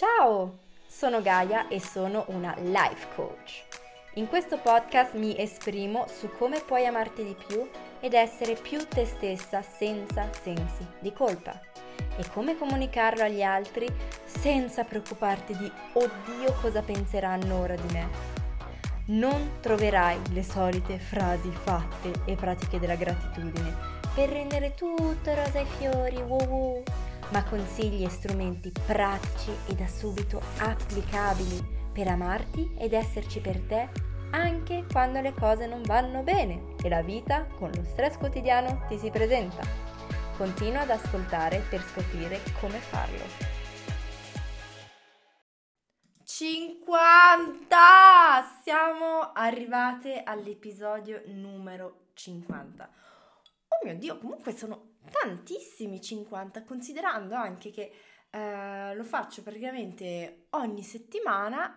Ciao, sono Gaia e sono una life coach. In questo podcast mi esprimo su come puoi amarti di più ed essere più te stessa senza sensi di colpa e come comunicarlo agli altri senza preoccuparti di oddio cosa penseranno ora di me. Non troverai le solite frasi fatte e pratiche della gratitudine per rendere tutto rosa e fiori, wow, wow ma consigli e strumenti pratici e da subito applicabili per amarti ed esserci per te anche quando le cose non vanno bene e la vita con lo stress quotidiano ti si presenta. Continua ad ascoltare per scoprire come farlo. 50! Siamo arrivate all'episodio numero 50. Oh mio Dio, comunque sono tantissimi 50, considerando anche che eh, lo faccio praticamente ogni settimana,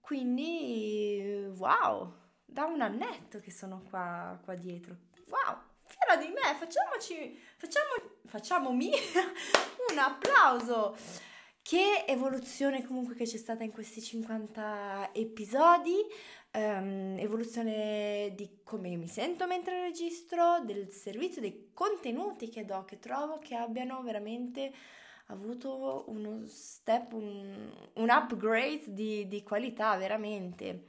quindi wow, da un annetto che sono qua, qua dietro. Wow, fiera di me, facciamoci, facciamo, facciamomi un applauso. Che evoluzione comunque che c'è stata in questi 50 episodi um, evoluzione di come mi sento mentre registro, del servizio, dei contenuti che do, che trovo che abbiano veramente avuto uno step, un, un upgrade di, di, qualità veramente.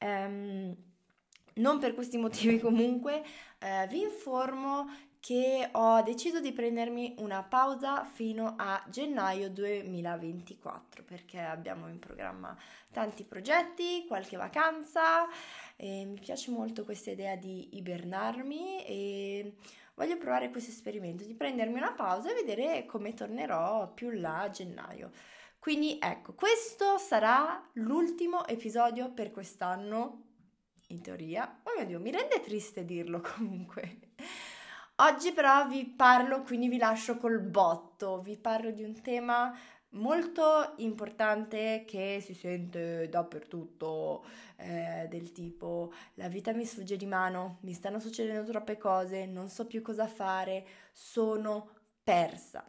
Um, non per questi motivi comunque eh, vi informo che ho deciso di prendermi una pausa fino a gennaio 2024 perché abbiamo in programma tanti progetti, qualche vacanza e mi piace molto questa idea di ibernarmi e voglio provare questo esperimento di prendermi una pausa e vedere come tornerò più là a gennaio. Quindi ecco, questo sarà l'ultimo episodio per quest'anno, in teoria. Oh mio Dio, mi rende triste dirlo comunque. Oggi però vi parlo, quindi vi lascio col botto, vi parlo di un tema molto importante che si sente dappertutto, eh, del tipo la vita mi sfugge di mano, mi stanno succedendo troppe cose, non so più cosa fare, sono persa.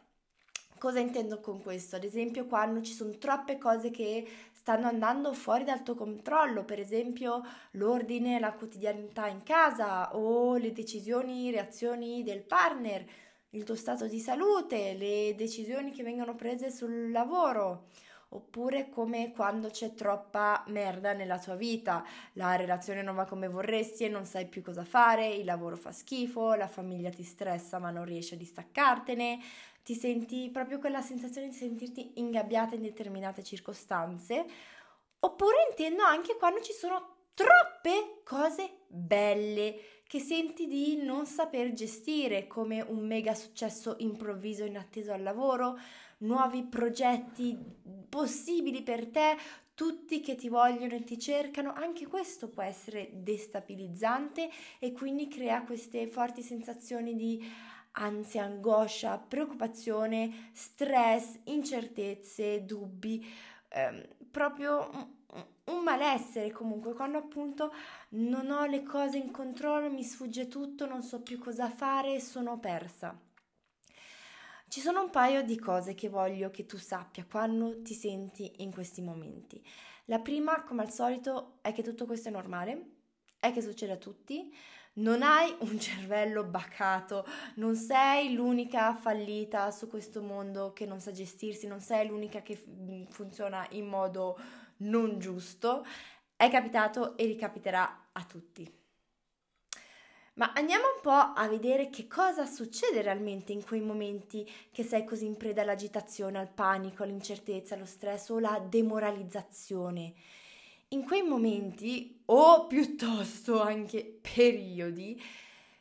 Cosa intendo con questo? Ad esempio quando ci sono troppe cose che stanno andando fuori dal tuo controllo, per esempio l'ordine, la quotidianità in casa o le decisioni, reazioni del partner, il tuo stato di salute, le decisioni che vengono prese sul lavoro. Oppure come quando c'è troppa merda nella tua vita, la relazione non va come vorresti e non sai più cosa fare, il lavoro fa schifo, la famiglia ti stressa ma non riesci a distaccartene, ti senti proprio quella sensazione di sentirti ingabbiata in determinate circostanze, oppure intendo anche quando ci sono troppe cose belle che senti di non saper gestire, come un mega successo improvviso inatteso al lavoro, nuovi progetti possibili per te, tutti che ti vogliono e ti cercano, anche questo può essere destabilizzante e quindi crea queste forti sensazioni di ansia, angoscia, preoccupazione, stress, incertezze, dubbi, ehm, proprio un, malessere comunque, quando appunto non ho le cose in controllo, mi sfugge tutto, non so più cosa fare, sono persa. Ci sono un paio di cose che voglio che tu sappia quando ti senti in questi momenti. La prima, come al solito, è che tutto questo è normale, è che succede a tutti, non hai un cervello bacato, non sei l'unica fallita su questo mondo che non sa gestirsi, non sei l'unica che funziona in modo non giusto. È capitato e ricapiterà a tutti. Ma andiamo un po' a vedere che cosa succede realmente in quei momenti che sei così in preda all'agitazione, al panico, all'incertezza, allo stress o alla demoralizzazione in quei momenti, o piuttosto anche periodi,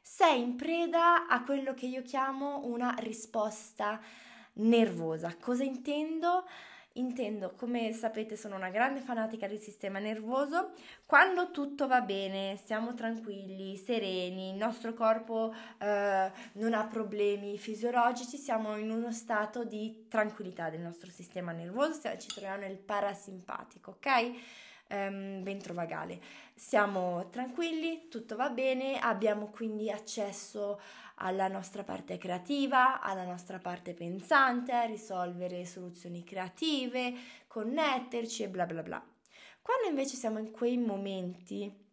sei in preda a quello che io chiamo una risposta nervosa. Cosa intendo? Intendo, come sapete, sono una grande fanatica del sistema nervoso. Quando tutto va bene, siamo tranquilli, sereni, il nostro corpo eh, non ha problemi fisiologici, siamo in uno stato di tranquillità del nostro sistema nervoso, ci troviamo nel parasimpatico, ok? Ehm, ventrovagale. Siamo tranquilli, tutto va bene, abbiamo quindi accesso alla nostra parte creativa, alla nostra parte pensante, a risolvere soluzioni creative, connetterci e bla bla bla. Quando invece siamo in quei momenti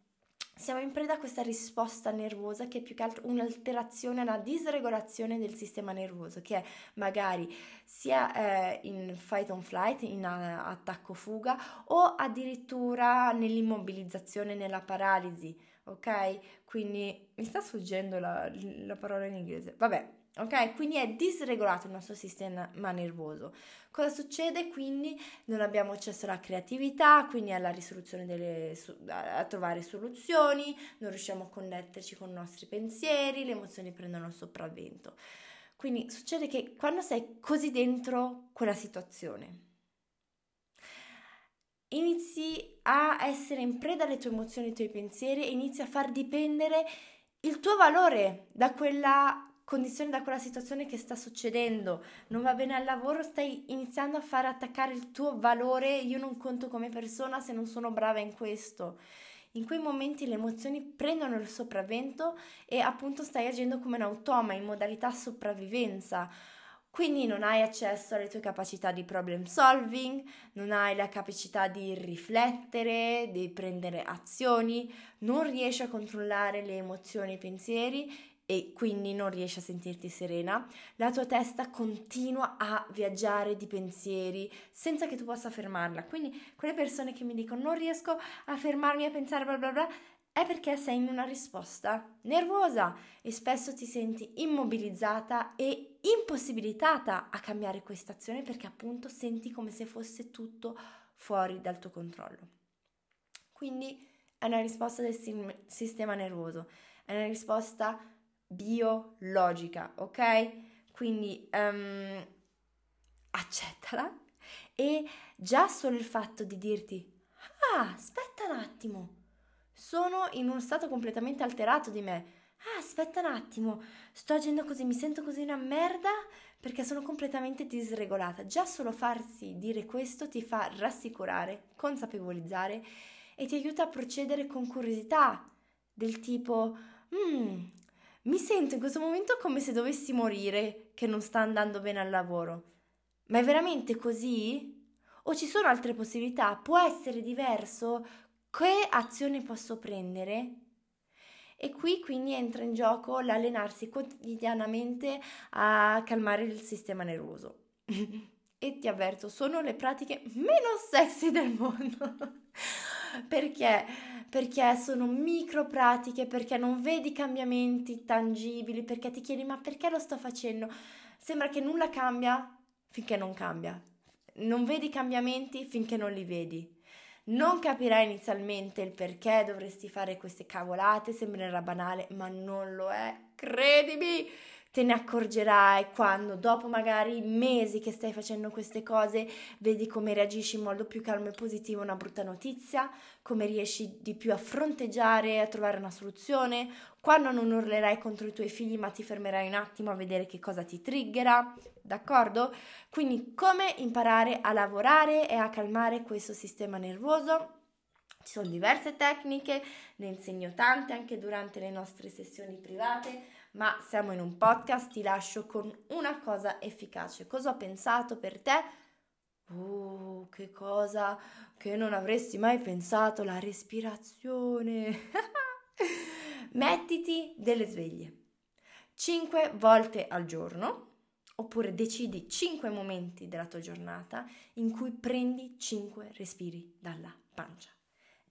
siamo in preda a questa risposta nervosa che è più che altro un'alterazione, una disregolazione del sistema nervoso che è magari sia eh, in fight on flight, in uh, attacco fuga o addirittura nell'immobilizzazione, nella paralisi, ok? Quindi mi sta sfuggendo la, la parola in inglese. Vabbè, ok? Quindi è disregolato il nostro sistema nervoso. Cosa succede? Quindi non abbiamo accesso alla creatività, quindi alla risoluzione delle a trovare soluzioni, non riusciamo a connetterci con i nostri pensieri, le emozioni prendono il sopravvento. Quindi succede che quando sei così dentro quella situazione, inizi a essere in preda alle tue emozioni, ai tuoi pensieri e inizi a far dipendere il tuo valore da quella condizione da quella situazione che sta succedendo, non va bene al lavoro, stai iniziando a far attaccare il tuo valore, io non conto come persona se non sono brava in questo. In quei momenti le emozioni prendono il sopravvento e appunto stai agendo come un automa in modalità sopravvivenza. Quindi non hai accesso alle tue capacità di problem solving, non hai la capacità di riflettere, di prendere azioni, non riesci a controllare le emozioni e i pensieri e quindi non riesci a sentirti serena, la tua testa continua a viaggiare di pensieri senza che tu possa fermarla. Quindi quelle persone che mi dicono non riesco a fermarmi a pensare bla bla bla è perché sei in una risposta nervosa e spesso ti senti immobilizzata e impossibilitata a cambiare questa azione perché appunto senti come se fosse tutto fuori dal tuo controllo. Quindi è una risposta del sistema nervoso, è una risposta biologica, ok? Quindi um, accettala e già solo il fatto di dirti ah, aspetta un attimo, sono in uno stato completamente alterato di me. Ah, aspetta un attimo, sto agendo così, mi sento così una merda perché sono completamente disregolata. Già solo farsi dire questo ti fa rassicurare, consapevolizzare e ti aiuta a procedere con curiosità, del tipo, mm, mi sento in questo momento come se dovessi morire, che non sta andando bene al lavoro. Ma è veramente così? O ci sono altre possibilità? Può essere diverso? Che azioni posso prendere? E qui quindi entra in gioco l'allenarsi quotidianamente a calmare il sistema nervoso. e ti avverto, sono le pratiche meno sexy del mondo. perché? Perché sono micro pratiche, perché non vedi cambiamenti tangibili, perché ti chiedi ma perché lo sto facendo? Sembra che nulla cambia finché non cambia. Non vedi cambiamenti finché non li vedi. Non capirai inizialmente il perché dovresti fare queste cavolate, sembrerà banale, ma non lo è. Credimi! Te ne accorgerai quando dopo magari mesi che stai facendo queste cose vedi come reagisci in modo più calmo e positivo a una brutta notizia, come riesci di più a fronteggiare e a trovare una soluzione, quando non urlerai contro i tuoi figli ma ti fermerai un attimo a vedere che cosa ti triggera, d'accordo? Quindi come imparare a lavorare e a calmare questo sistema nervoso? Ci sono diverse tecniche, ne insegno tante anche durante le nostre sessioni private ma siamo in un podcast, ti lascio con una cosa efficace. Cosa ho pensato per te? Oh, che cosa che non avresti mai pensato, la respirazione. Mettiti delle sveglie 5 volte al giorno oppure decidi 5 momenti della tua giornata in cui prendi 5 respiri dalla pancia.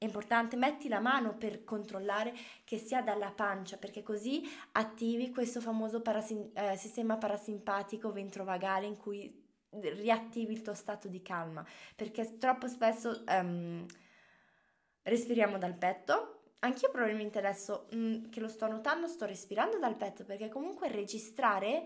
Importante, metti la mano per controllare che sia dalla pancia, perché così attivi questo famoso parasim- eh, sistema parasimpatico ventrovagale in cui riattivi il tuo stato di calma, perché troppo spesso um, respiriamo dal petto. Anch'io probabilmente adesso mh, mm, che lo sto notando sto respirando dal petto perché comunque registrare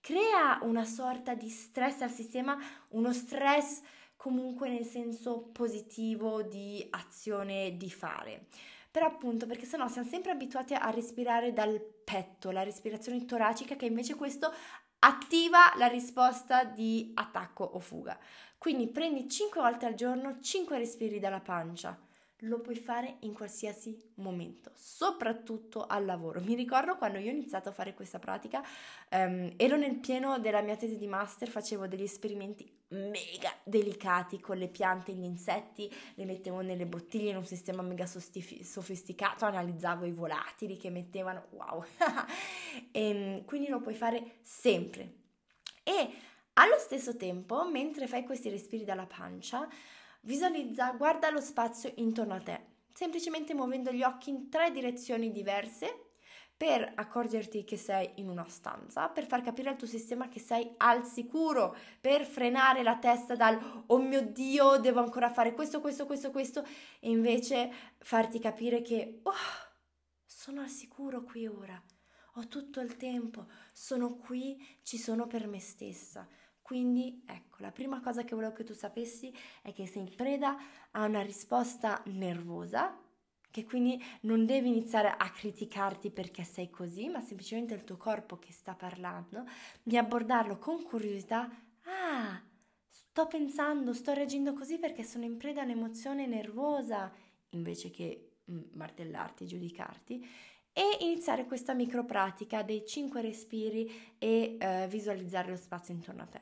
crea una sorta di stress al sistema, uno stress comunque nel senso positivo di azione di fare. Però appunto perché sennò siamo sempre abituati a respirare dal petto, la respirazione toracica che invece questo attiva la risposta di attacco o fuga. Quindi prendi 5 volte al giorno 5 respiri dalla pancia lo puoi fare in qualsiasi momento, soprattutto al lavoro. Mi ricordo quando io ho iniziato a fare questa pratica, um, ero nel pieno della mia tesi di master, facevo degli esperimenti mega delicati con le piante e gli insetti, le mettevo nelle bottiglie in un sistema mega sofisticato, analizzavo i volatili che mettevano, wow! e, ehm, quindi lo puoi fare sempre. E allo stesso tempo, mentre fai questi respiri dalla pancia, Visualizza, guarda lo spazio intorno a te, semplicemente muovendo gli occhi in tre direzioni diverse per accorgerti che sei in una stanza, per far capire al tuo sistema che sei al sicuro, per frenare la testa dal oh mio Dio, devo ancora fare questo, questo, questo, questo, e invece farti capire che oh, sono al sicuro qui ora, ho tutto il tempo, sono qui, ci sono per me stessa. Quindi ecco, la prima cosa che volevo che tu sapessi è che sei in preda a una risposta nervosa, che quindi non devi iniziare a criticarti perché sei così, ma semplicemente il tuo corpo che sta parlando, di abordarlo con curiosità. Ah, sto pensando, sto reagendo così perché sono in preda a un'emozione nervosa, invece che mm, martellarti, giudicarti e iniziare questa micro pratica dei 5 respiri e eh, visualizzare lo spazio intorno a te.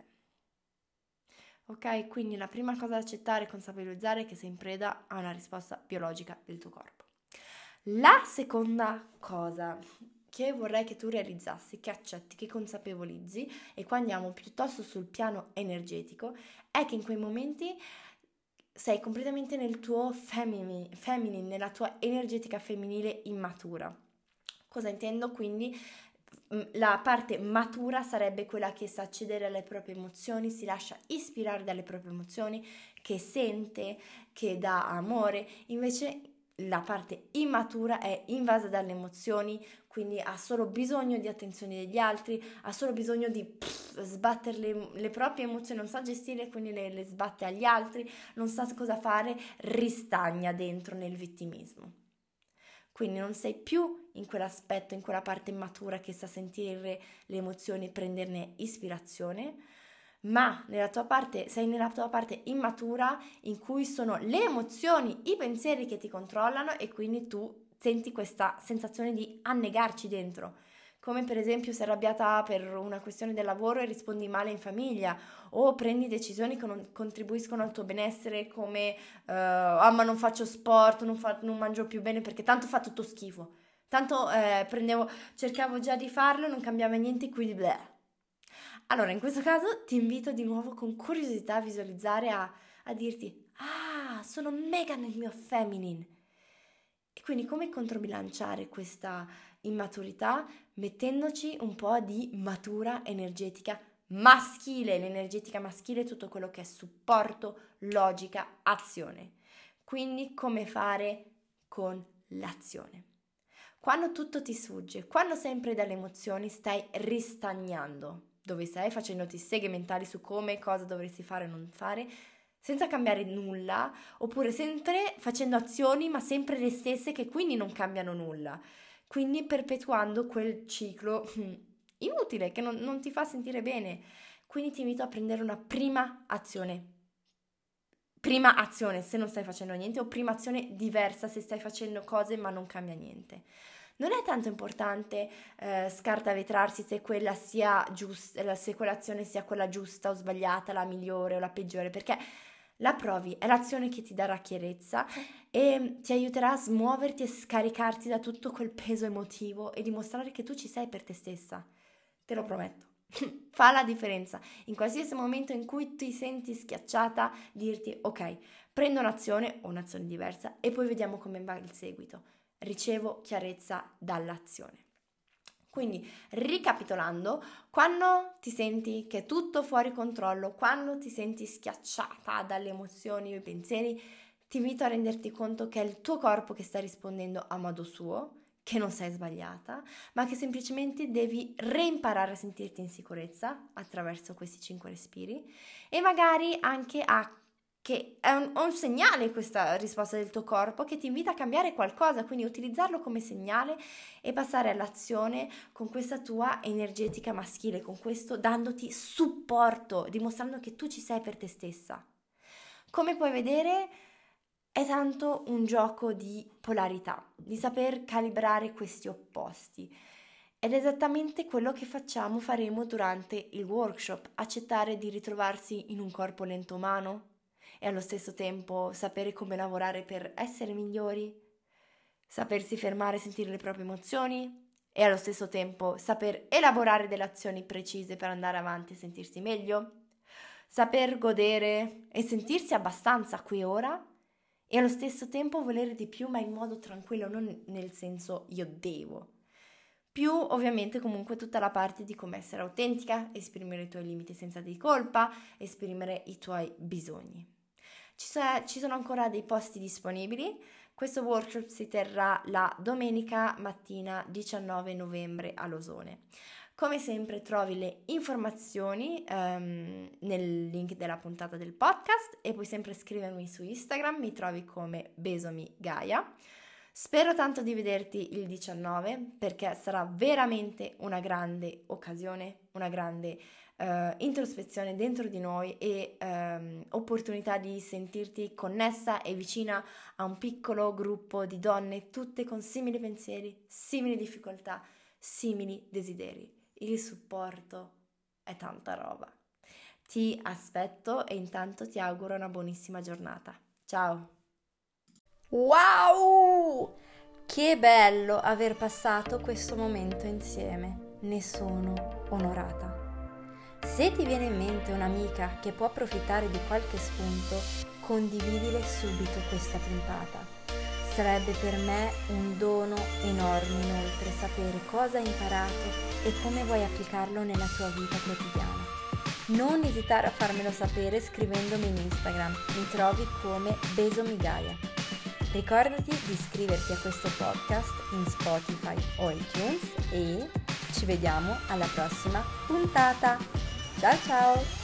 Ok? Quindi la prima cosa da accettare e consapevolizzare è che sei in preda a una risposta biologica del tuo corpo. La seconda cosa che vorrei che tu realizzassi, che accetti, che consapevolizzi, e qua andiamo piuttosto sul piano energetico, è che in quei momenti sei completamente nel tuo femminile, nella tua energetica femminile immatura. Cosa intendo? Quindi la parte matura sarebbe quella che sa accedere alle proprie emozioni, si lascia ispirare dalle proprie emozioni, che sente, che dà amore. Invece la parte immatura è invasa dalle emozioni, quindi ha solo bisogno di attenzione degli altri, ha solo bisogno di pff, sbattere le, le, proprie emozioni, non sa gestire, quindi le, le sbatte agli altri, non sa cosa fare, ristagna dentro nel vittimismo. Quindi non sei più in quell'aspetto, in quella parte matura che sa sentire le emozioni e prenderne ispirazione, ma nella tua parte, sei nella tua parte immatura in cui sono le emozioni, i pensieri che ti controllano e quindi tu senti questa sensazione di annegarci dentro come per esempio sei arrabbiata per una questione del lavoro e rispondi male in famiglia, o prendi decisioni che non contribuiscono al tuo benessere come uh, ah ma non faccio sport, non, fa- non, mangio più bene perché tanto fa tutto schifo, tanto eh, prendevo, cercavo già di farlo, non cambiava niente, quindi bleh. Allora in questo caso ti invito di nuovo con curiosità a visualizzare, a, a dirti ah sono mega nel mio feminine. Quindi come controbilanciare questa immaturità mettendoci un po' di matura energetica maschile, l'energetica maschile è tutto quello che è supporto, logica, azione. Quindi come fare con l'azione. Quando tutto ti sfugge, quando sempre dalle emozioni stai ristagnando, dove stai facendoti seghe mentali su come e cosa dovresti fare o non fare, senza cambiare nulla, oppure sempre facendo azioni ma sempre le stesse che quindi non cambiano nulla quindi perpetuando quel ciclo hmm, inutile che non, non ti fa sentire bene. Quindi ti invito a prendere una prima azione prima azione se non stai facendo niente o prima azione diversa se stai facendo cose ma non cambia niente. Non è tanto importante eh, scartavetrarsi se quella sia giusta, se quell'azione sia quella giusta o sbagliata, la migliore o la peggiore, perché la provi, è l'azione che ti darà chiarezza e ti aiuterà a smuoverti e scaricarti da tutto quel peso emotivo e dimostrare che tu ci sei per te stessa. Te lo prometto. Fa la differenza. In qualsiasi momento in cui ti senti schiacciata, dirti ok, prendo un'azione o un'azione diversa e poi vediamo come va il seguito. Ricevo chiarezza dall'azione. Quindi, ricapitolando, quando ti senti che è tutto fuori controllo, quando ti senti schiacciata dalle emozioni o i pensieri, ti invito a renderti conto che è il tuo corpo che sta rispondendo a modo suo, che non sei sbagliata, ma che semplicemente devi reimparare a sentirti in sicurezza attraverso questi cinque respiri e magari anche a che è un, un, segnale questa risposta del tuo corpo che ti invita a cambiare qualcosa, quindi utilizzarlo come segnale e passare all'azione con questa tua energetica maschile, con questo dandoti supporto, dimostrando che tu ci sei per te stessa. Come puoi vedere è tanto un gioco di polarità, di saper calibrare questi opposti. Ed è esattamente quello che facciamo, faremo durante il workshop, accettare di ritrovarsi in un corpo lento umano, e allo stesso tempo sapere come lavorare per essere migliori, sapersi fermare e sentire le proprie emozioni e allo stesso tempo saper elaborare delle azioni precise per andare avanti e sentirsi meglio, saper godere e sentirsi abbastanza qui ora e allo stesso tempo volere di più ma in modo tranquillo, non nel senso io devo. Più ovviamente comunque tutta la parte di come essere autentica, esprimere i tuoi limiti senza di colpa, esprimere i tuoi bisogni. Ci, so- ci sono ancora dei posti disponibili. Questo workshop si terrà la domenica mattina 19 novembre a Losone. Come sempre trovi le informazioni um, nel link della puntata del podcast e puoi sempre scrivermi su Instagram, mi trovi come Besomi Gaia. Spero tanto di vederti il 19 perché sarà veramente una grande occasione, una grande uh, introspezione dentro di noi e um, opportunità di sentirti connessa e vicina a un piccolo gruppo di donne, tutte con simili pensieri, simili difficoltà, simili desideri. Il supporto è tanta roba. Ti aspetto e intanto ti auguro una buonissima giornata. Ciao! Wow! Che bello aver passato questo momento insieme. Ne sono onorata. Se ti viene in mente un'amica che può approfittare di qualche spunto, condividile subito questa puntata. Sarebbe per me un dono enorme inoltre sapere cosa hai imparato e come vuoi applicarlo nella tua vita quotidiana. Non esitare a farmelo sapere scrivendomi in Instagram, mi trovi come Besomigaia. Ricordati di iscriverti a questo podcast in Spotify o iTunes e ci vediamo alla prossima puntata. Ciao ciao!